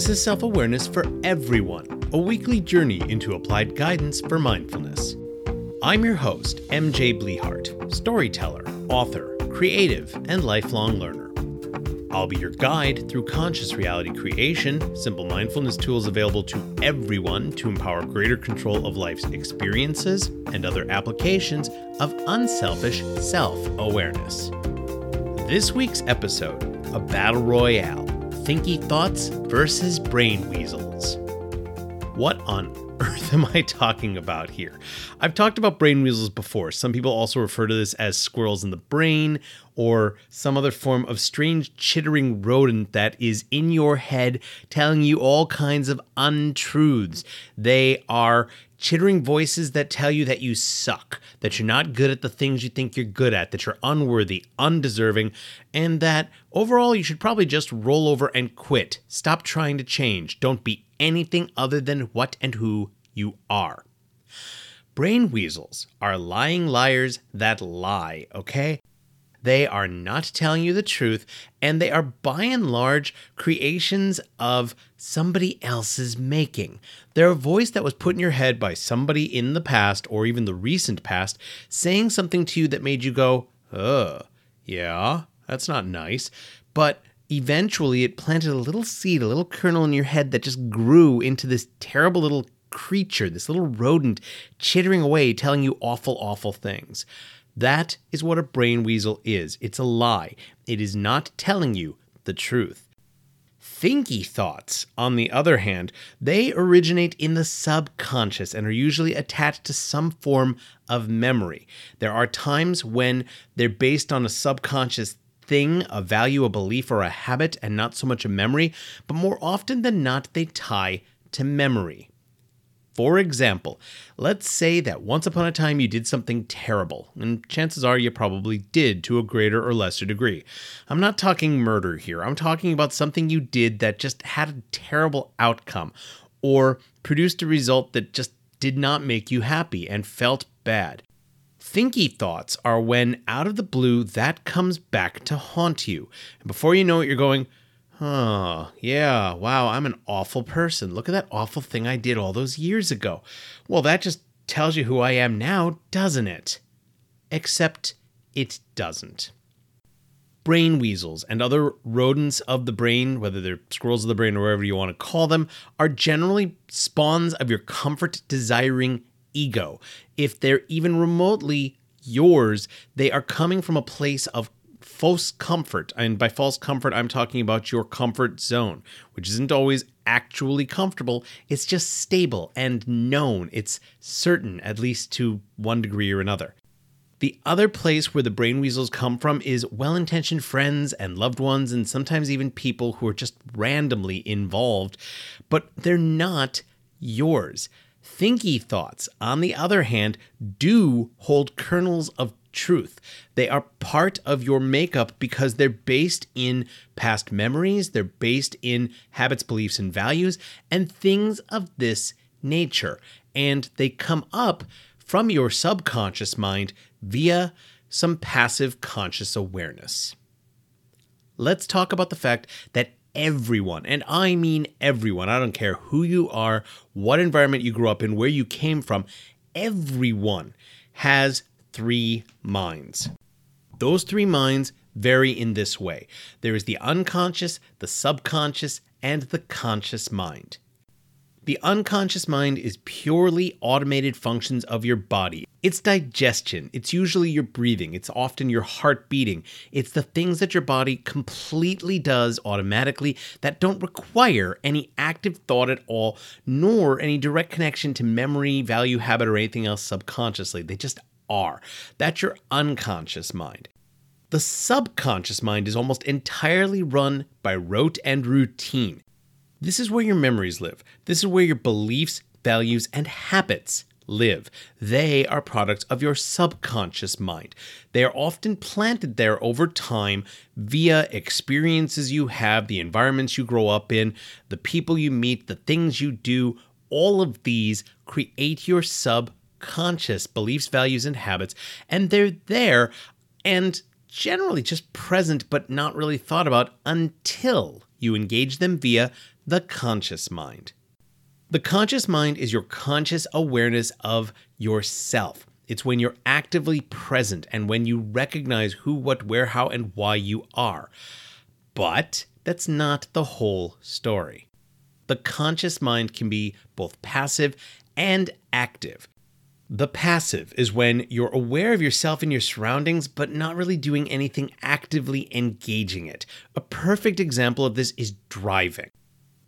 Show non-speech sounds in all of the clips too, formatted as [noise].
This is Self Awareness for Everyone, a weekly journey into applied guidance for mindfulness. I'm your host, MJ Blehart, storyteller, author, creative, and lifelong learner. I'll be your guide through conscious reality creation, simple mindfulness tools available to everyone to empower greater control of life's experiences, and other applications of unselfish self awareness. This week's episode a battle royale thinky thoughts versus brain weasels. What on [laughs] earth am I talking about here? I've talked about brain weasels before. Some people also refer to this as squirrels in the brain or some other form of strange chittering rodent that is in your head telling you all kinds of untruths. They are chittering voices that tell you that you suck, that you're not good at the things you think you're good at, that you're unworthy, undeserving, and that overall you should probably just roll over and quit. Stop trying to change. Don't be anything other than what and who you are. Brain weasels are lying liars that lie, okay? They are not telling you the truth, and they are by and large creations of somebody else's making. They're a voice that was put in your head by somebody in the past or even the recent past saying something to you that made you go, ugh, yeah, that's not nice. But eventually it planted a little seed, a little kernel in your head that just grew into this terrible little creature, this little rodent chittering away, telling you awful, awful things. That is what a brain weasel is. It's a lie. It is not telling you the truth. Thinky thoughts, on the other hand, they originate in the subconscious and are usually attached to some form of memory. There are times when they're based on a subconscious thing, a value, a belief, or a habit, and not so much a memory, but more often than not, they tie to memory. For example, let's say that once upon a time you did something terrible, and chances are you probably did to a greater or lesser degree. I'm not talking murder here, I'm talking about something you did that just had a terrible outcome, or produced a result that just did not make you happy and felt bad. Thinky thoughts are when, out of the blue, that comes back to haunt you. And before you know it, you're going, Oh, yeah, wow, I'm an awful person. Look at that awful thing I did all those years ago. Well, that just tells you who I am now, doesn't it? Except it doesn't. Brain weasels and other rodents of the brain, whether they're squirrels of the brain or whatever you want to call them, are generally spawns of your comfort desiring ego. If they're even remotely yours, they are coming from a place of false comfort. And by false comfort, I'm talking about your comfort zone, which isn't always actually comfortable. It's just stable and known. It's certain, at least to one degree or another. The other place where the brain weasels come from is well intentioned friends and loved ones, and sometimes even people who are just randomly involved, but they're not yours. Thinky thoughts, on the other hand, do hold kernels of truth. They are part of your makeup because they're based in past memories, they're based in habits, beliefs, and values, and things of this nature. And they come up from your subconscious mind via some passive conscious awareness. Let's talk about the fact that everyone, and I mean everyone, I don't care who you are, what environment you grew up in, where you came from, everyone has three minds. Those three minds vary in this way there is the unconscious, the subconscious, and the conscious mind. The unconscious mind is purely automated functions of your body. It's digestion, it's usually your breathing, it's often your heart beating. It's the things that your body completely does automatically that don't require any active thought at all, nor any direct connection to memory, value, habit, or anything else subconsciously. They just are. That's your unconscious mind. The subconscious mind is almost entirely run by rote and routine. This is where your memories live. This is where your beliefs, values, and habits live. They are products of your subconscious mind. They are often planted there over time via experiences you have, the environments you grow up in, the people you meet, the things you do. All of these create your subconscious conscious beliefs, values, and habits, and they're there and generally just present but not really thought about until you engage them via the conscious mind. The conscious mind is your conscious awareness of yourself. It's when you're actively present and when you recognize who, what, where, how, and why you are. But that's not the whole story. The conscious mind can be both passive and active. The passive is when you're aware of yourself and your surroundings, but not really doing anything actively engaging it. A perfect example of this is driving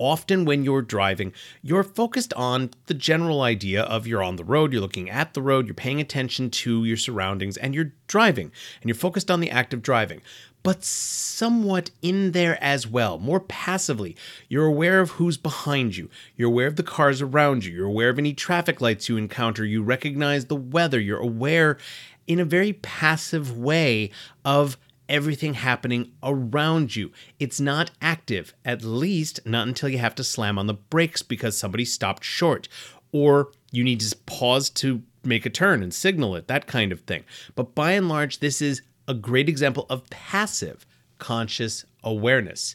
often when you're driving, you're focused on the general idea of you're on the road, you're looking at the road, you're paying attention to your surroundings, and you're driving, and you're focused on the act of driving. But somewhat in there as well, more passively. You're aware of who's behind you. You're aware of the cars around you. You're aware of any traffic lights you encounter. You recognize the weather. You're aware in a very passive way of everything happening around you. It's not active, at least not until you have to slam on the brakes because somebody stopped short, or you need to pause to make a turn and signal it, that kind of thing. But by and large, this is a great example of passive conscious awareness.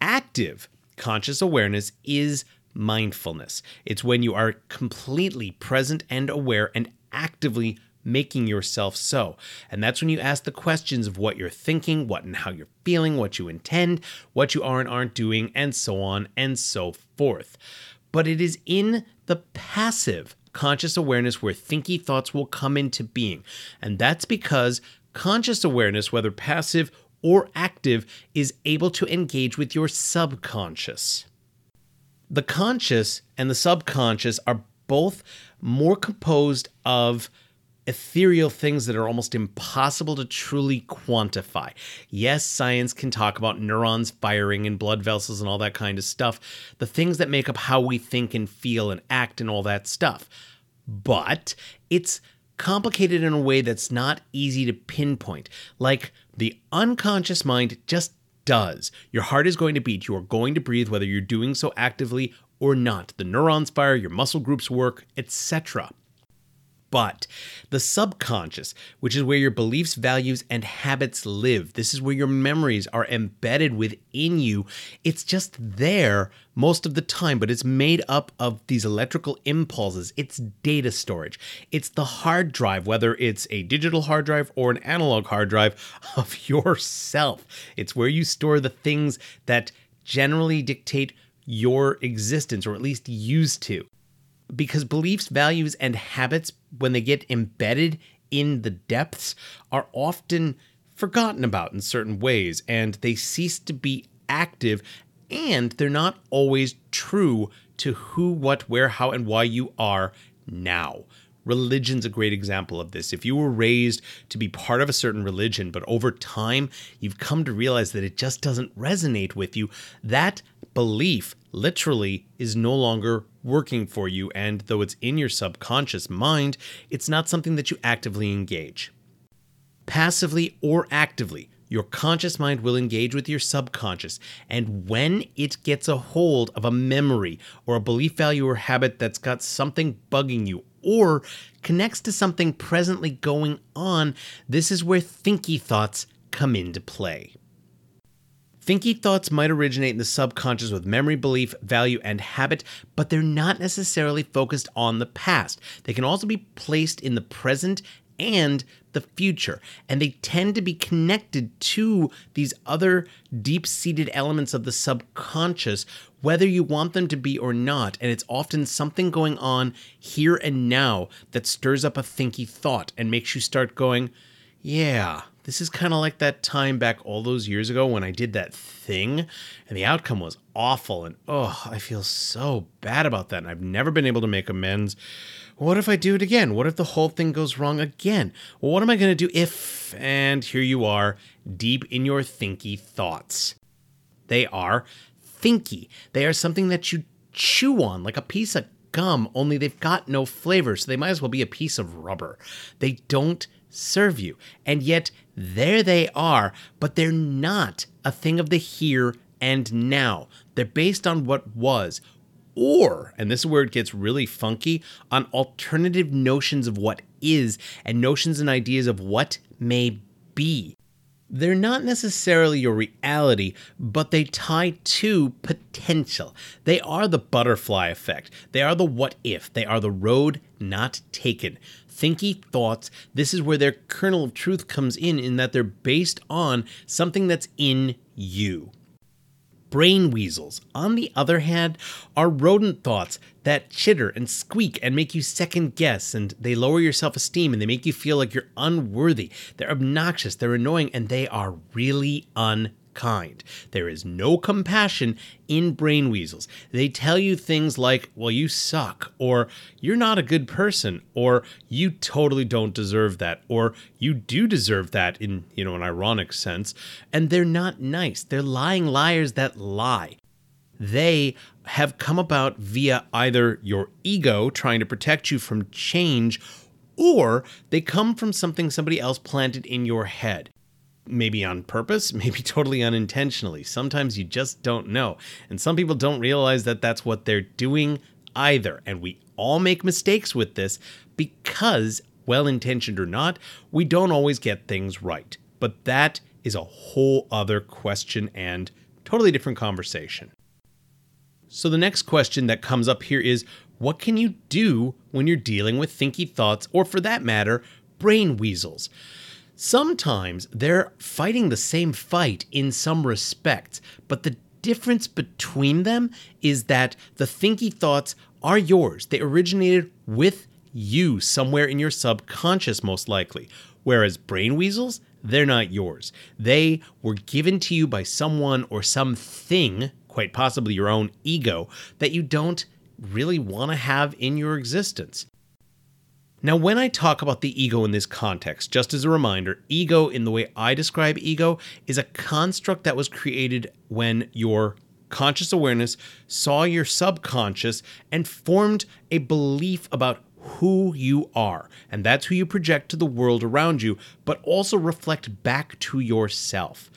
Active conscious awareness is mindfulness. It's when you are completely present and aware and actively making yourself so. And that's when you ask the questions of what you're thinking, what and how you're feeling, what you intend, what you are and aren't doing, and so on and so forth. But it is in the passive conscious awareness where thinky thoughts will come into being. And that's because conscious awareness, whether passive or active, is able to engage with your subconscious. The conscious and the subconscious are both more composed of ethereal things that are almost impossible to truly quantify. Yes, science can talk about neurons firing and blood vessels and all that kind of stuff, the things that make up how we think and feel and act and all that stuff. But it's complicated in a way that's not easy to pinpoint. Like the unconscious mind just does. Your heart is going to beat, you are going to breathe, whether you're doing so actively or not. The neurons fire, your muscle groups work, etc. But the subconscious, which is where your beliefs, values, and habits live, this is where your memories are embedded within you. It's just there most of the time, but it's made up of these electrical impulses. It's data storage. It's the hard drive, whether it's a digital hard drive or an analog hard drive [laughs] of yourself. It's where you store the things that generally dictate your existence, or at least used to because beliefs, values, and habits, when they get embedded in the depths, are often forgotten about in certain ways and they cease to be active and they're not always true to who, what, where, how, and why you are now. Religion's a great example of this. If you were raised to be part of a certain religion, but over time you've come to realize that it just doesn't resonate with you, that belief literally is no longer working for you. And though it's in your subconscious mind, it's not something that you actively engage. Passively or actively, your conscious mind will engage with your subconscious. And when it gets a hold of a memory or a belief value or habit that's got something bugging you or connects to something presently going on, this is where thinky thoughts come into play. Thinky thoughts might originate in the subconscious with memory, belief, value, and habit, but they're not necessarily focused on the past. They can also be placed in the present and the future. And they tend to be connected to these other deep seated elements of the subconscious, whether you want them to be or not. And it's often something going on here and now that stirs up a thinky thought and makes you start going, yeah, this is kind of like that time back all those years ago when I did that thing and the outcome was awful. And oh, I feel so bad about that. And I've never been able to make amends. What if I do it again? What if the whole thing goes wrong again? Well, what am I going to do if? And here you are, deep in your thinky thoughts. They are thinky. They are something that you chew on like a piece of gum, only they've got no flavor, so they might as well be a piece of rubber. They don't serve you. And yet, there they are, but they're not a thing of the here and now. They're based on what was, or, and this is where it gets really funky, on alternative notions of what is and notions and ideas of what may be. they're not necessarily your reality, but they tie to potential. They are the butterfly effect. They are the what if. They are the road not taken. Thinky thoughts, this is where their kernel of truth comes in, in that they're based on something that's in you. Brain weasels, on the other hand, are rodent thoughts that chitter and squeak and make you second guess, and they lower your self esteem and they make you feel like you're unworthy. They're obnoxious, they're annoying, and they are really unkind kind. There is no compassion in brain weasels. They tell you things like, well, you suck, or you're not a good person, or you totally don't deserve that, or you do deserve that in, you know, an ironic sense. And they're not nice. They're lying liars that lie. They have come about via either your ego trying to protect you from change, or they come from something somebody else planted in your head maybe on purpose, [laughs] maybe totally unintentionally. Sometimes you just don't know. And some people don't realize that that's what they're doing either. And we all make mistakes with this because, well intentioned or not, we don't always get things right. But that is a whole other question and totally different conversation. So, the next question that comes up here is what can you do when you're dealing with thinky thoughts, or for that matter, brain weasels? Sometimes they're fighting the same fight in some respects, but the difference between them is that the thinky thoughts are yours. They originated with you somewhere in your subconscious, most likely. Whereas brain weasels, they're not yours. They were given to you by someone or something, quite possibly your own ego, that you don't really want to have in your existence. Now, when I talk about the ego in this context, just as a reminder, ego, in the way I describe ego, is a construct that was created when your conscious awareness saw your subconscious and formed a belief about who you are. And that's who you project to the world around you, but also reflect back to yourself.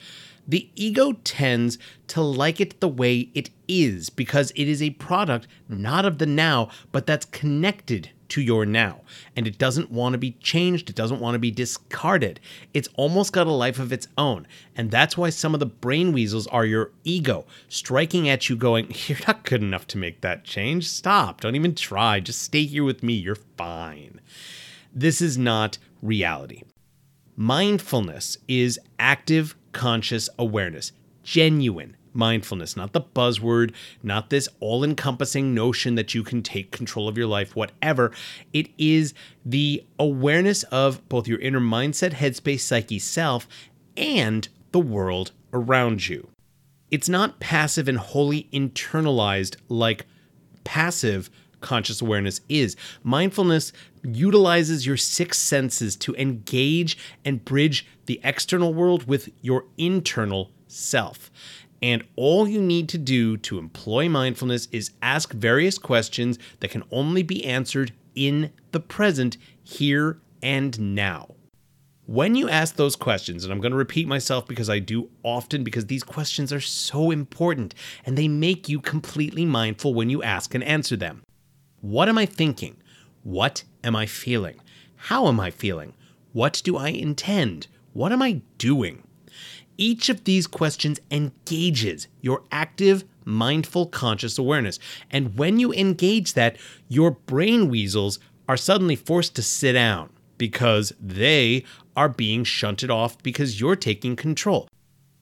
The ego tends to like it the way it is because it is a product not of the now, but that's connected to your now. And it doesn't want to be changed, it doesn't want to be discarded. It's almost got a life of its own. And that's why some of the brain weasels are your ego striking at you, going, [laughs] You're not good enough to make that change. Stop. Don't even try. Just stay here with me. You're fine. This is not reality. Mindfulness is active conscious awareness, genuine mindfulness, not the buzzword, not this all encompassing notion that you can take control of your life, whatever. It is the awareness of both your inner mindset, headspace, psyche, self, and the world around you. It's not passive and wholly internalized like passive conscious awareness is. Mindfulness utilizes your six senses to engage and bridge the external world with your internal self. And all you need to do to employ mindfulness is ask various questions that can only be answered in the present, here and now. When you ask those questions, and I'm going to repeat myself because I do often, because these questions are so important and they make you completely mindful when you ask and answer them. What am I thinking? What am I feeling? How am I feeling? What do I intend? What am I doing? Each of these questions engages your active, mindful, conscious awareness. And when you engage that, your brain weasels are suddenly forced to sit down because they are being shunted off because you're taking control.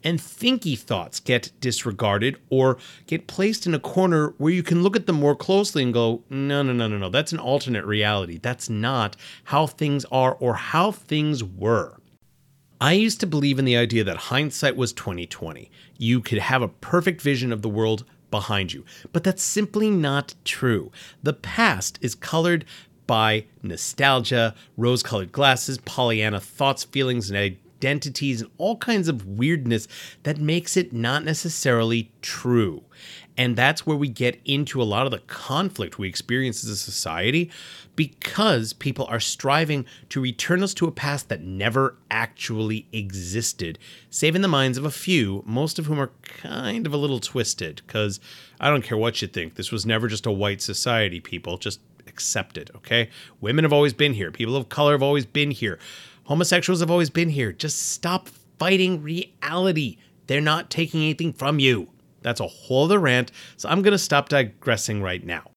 And thinky thoughts get disregarded or get placed in a corner where you can look at them more closely and go, no, no, no, no, no, that's an alternate reality. That's not how things are or how things were. I used to believe in the idea that hindsight was 2020. You could have a perfect vision of the world behind you, but that's simply not true. The past is colored by nostalgia, rose colored glasses, Pollyanna thoughts, feelings, and identities, and all kinds of weirdness that makes it not necessarily true. And that's where we get into a lot of the conflict we experience as a society because people are striving to return us to a past that never actually existed, save in the minds of a few, most of whom are kind of a little twisted. Because I don't care what you think, this was never just a white society, people. Just accept it, okay? Women have always been here, people of color have always been here, homosexuals have always been here. Just stop fighting reality. They're not taking anything from you. That's a whole other rant, so I'm going to stop digressing right now.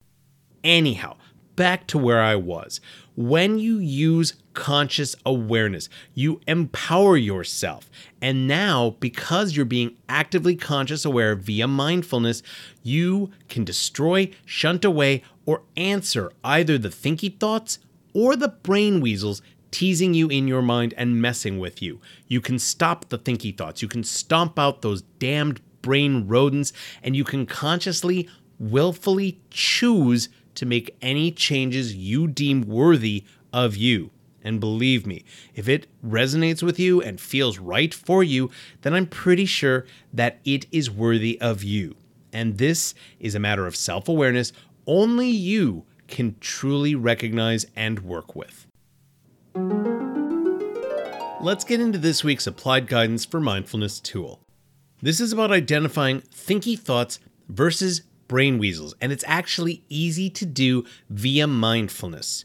Anyhow, back to where I was. When you use conscious awareness, you empower yourself. And now, because you're being actively conscious aware via mindfulness, you can destroy, shunt away, or answer either the thinky thoughts or the brain weasels teasing you in your mind and messing with you. You can stop the thinky thoughts. You can stomp out those damned brain rodents, and you can consciously, willfully choose to make any changes you deem worthy of you. And believe me, if it resonates with you and feels right for you, then I'm pretty sure that it is worthy of you. And this is a matter of self awareness only you can truly recognize and work with. Let's get into this week's applied guidance for mindfulness tool. This is about identifying thinky thoughts versus brain weasels, and it's actually easy to do via mindfulness.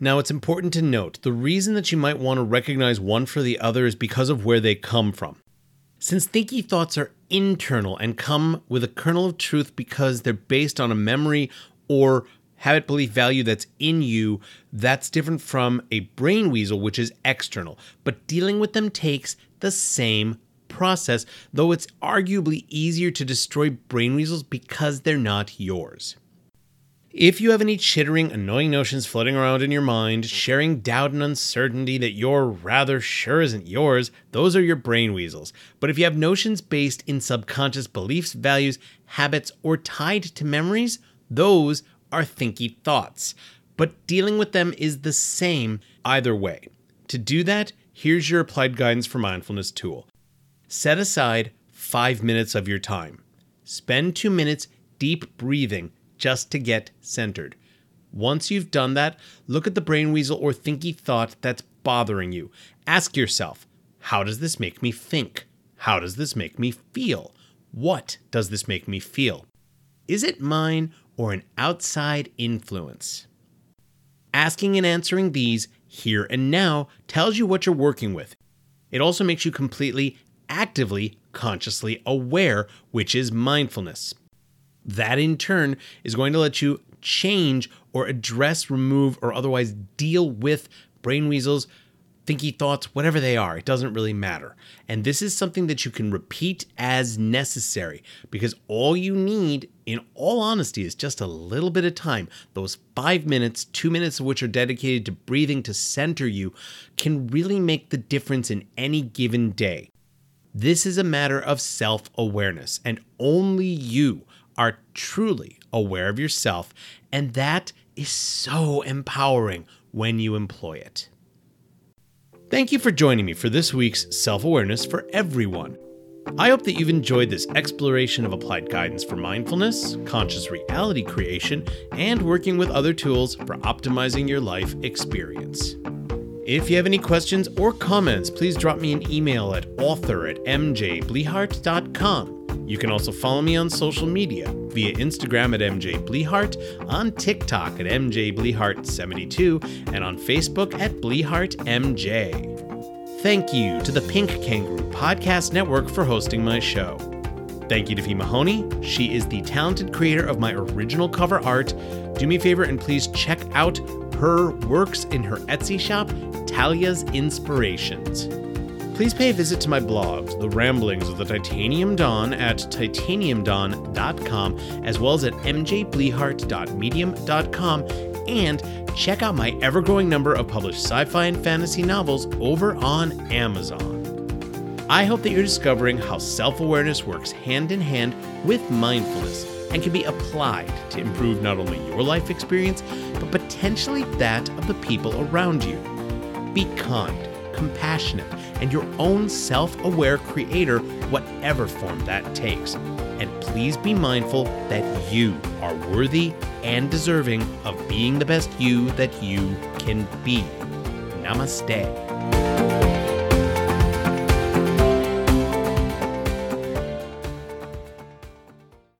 Now, it's important to note the reason that you might want to recognize one for the other is because of where they come from. Since thinky thoughts are internal and come with a kernel of truth because they're based on a memory or habit, belief, value that's in you, that's different from a brain weasel, which is external. But dealing with them takes the same process, though it's arguably easier to destroy brain weasels because they're not yours. If you have any chittering, annoying notions floating around in your mind, sharing doubt and uncertainty that you're rather sure isn't yours, those are your brain weasels. But if you have notions based in subconscious beliefs, values, habits, or tied to memories, those are thinky thoughts. But dealing with them is the same either way. To do that, here's your applied guidance for mindfulness tool. Set aside five minutes of your time. Spend two minutes deep breathing just to get centered. Once you've done that, look at the brain weasel or thinky thought that's bothering you. Ask yourself, how does this make me think? How does this make me feel? What does this make me feel? Is it mine or an outside influence? Asking and answering these here and now tells you what you're working with. It also makes you completely actively, consciously aware, which is mindfulness. That in turn is going to let you change or address, remove, or otherwise deal with brain weasels, thinky thoughts, whatever they are. It doesn't really matter. And this is something that you can repeat as necessary because all you need, in all honesty, is just a little bit of time. Those five minutes, two minutes of which are dedicated to breathing to center you, can really make the difference in any given day. This is a matter of self awareness, and only you are truly aware of yourself, and that is so empowering when you employ it. Thank you for joining me for this week's Self Awareness for Everyone. I hope that you've enjoyed this exploration of applied guidance for mindfulness, conscious reality creation, and working with other tools for optimizing your life experience. If you have any questions or comments, please drop me an email at author at mjblehart.com. You can also follow me on social media via Instagram at mjblehart, on TikTok at mjblehart72, and on Facebook at blehartmj. Thank you to the Pink Kangaroo Podcast Network for hosting my show. Thank you to Fee Mahoney. She is the talented creator of my original cover art. Do me a favor and please check out her works in her Etsy shop Talia's Inspirations. Please pay a visit to my blog, The Ramblings of the Titanium Dawn, at titaniumdawn.com, as well as at mjblehart.medium.com, and check out my ever growing number of published sci fi and fantasy novels over on Amazon. I hope that you're discovering how self awareness works hand in hand with mindfulness and can be applied to improve not only your life experience, but potentially that of the people around you. Be kind, compassionate, and your own self aware creator, whatever form that takes. And please be mindful that you are worthy and deserving of being the best you that you can be. Namaste.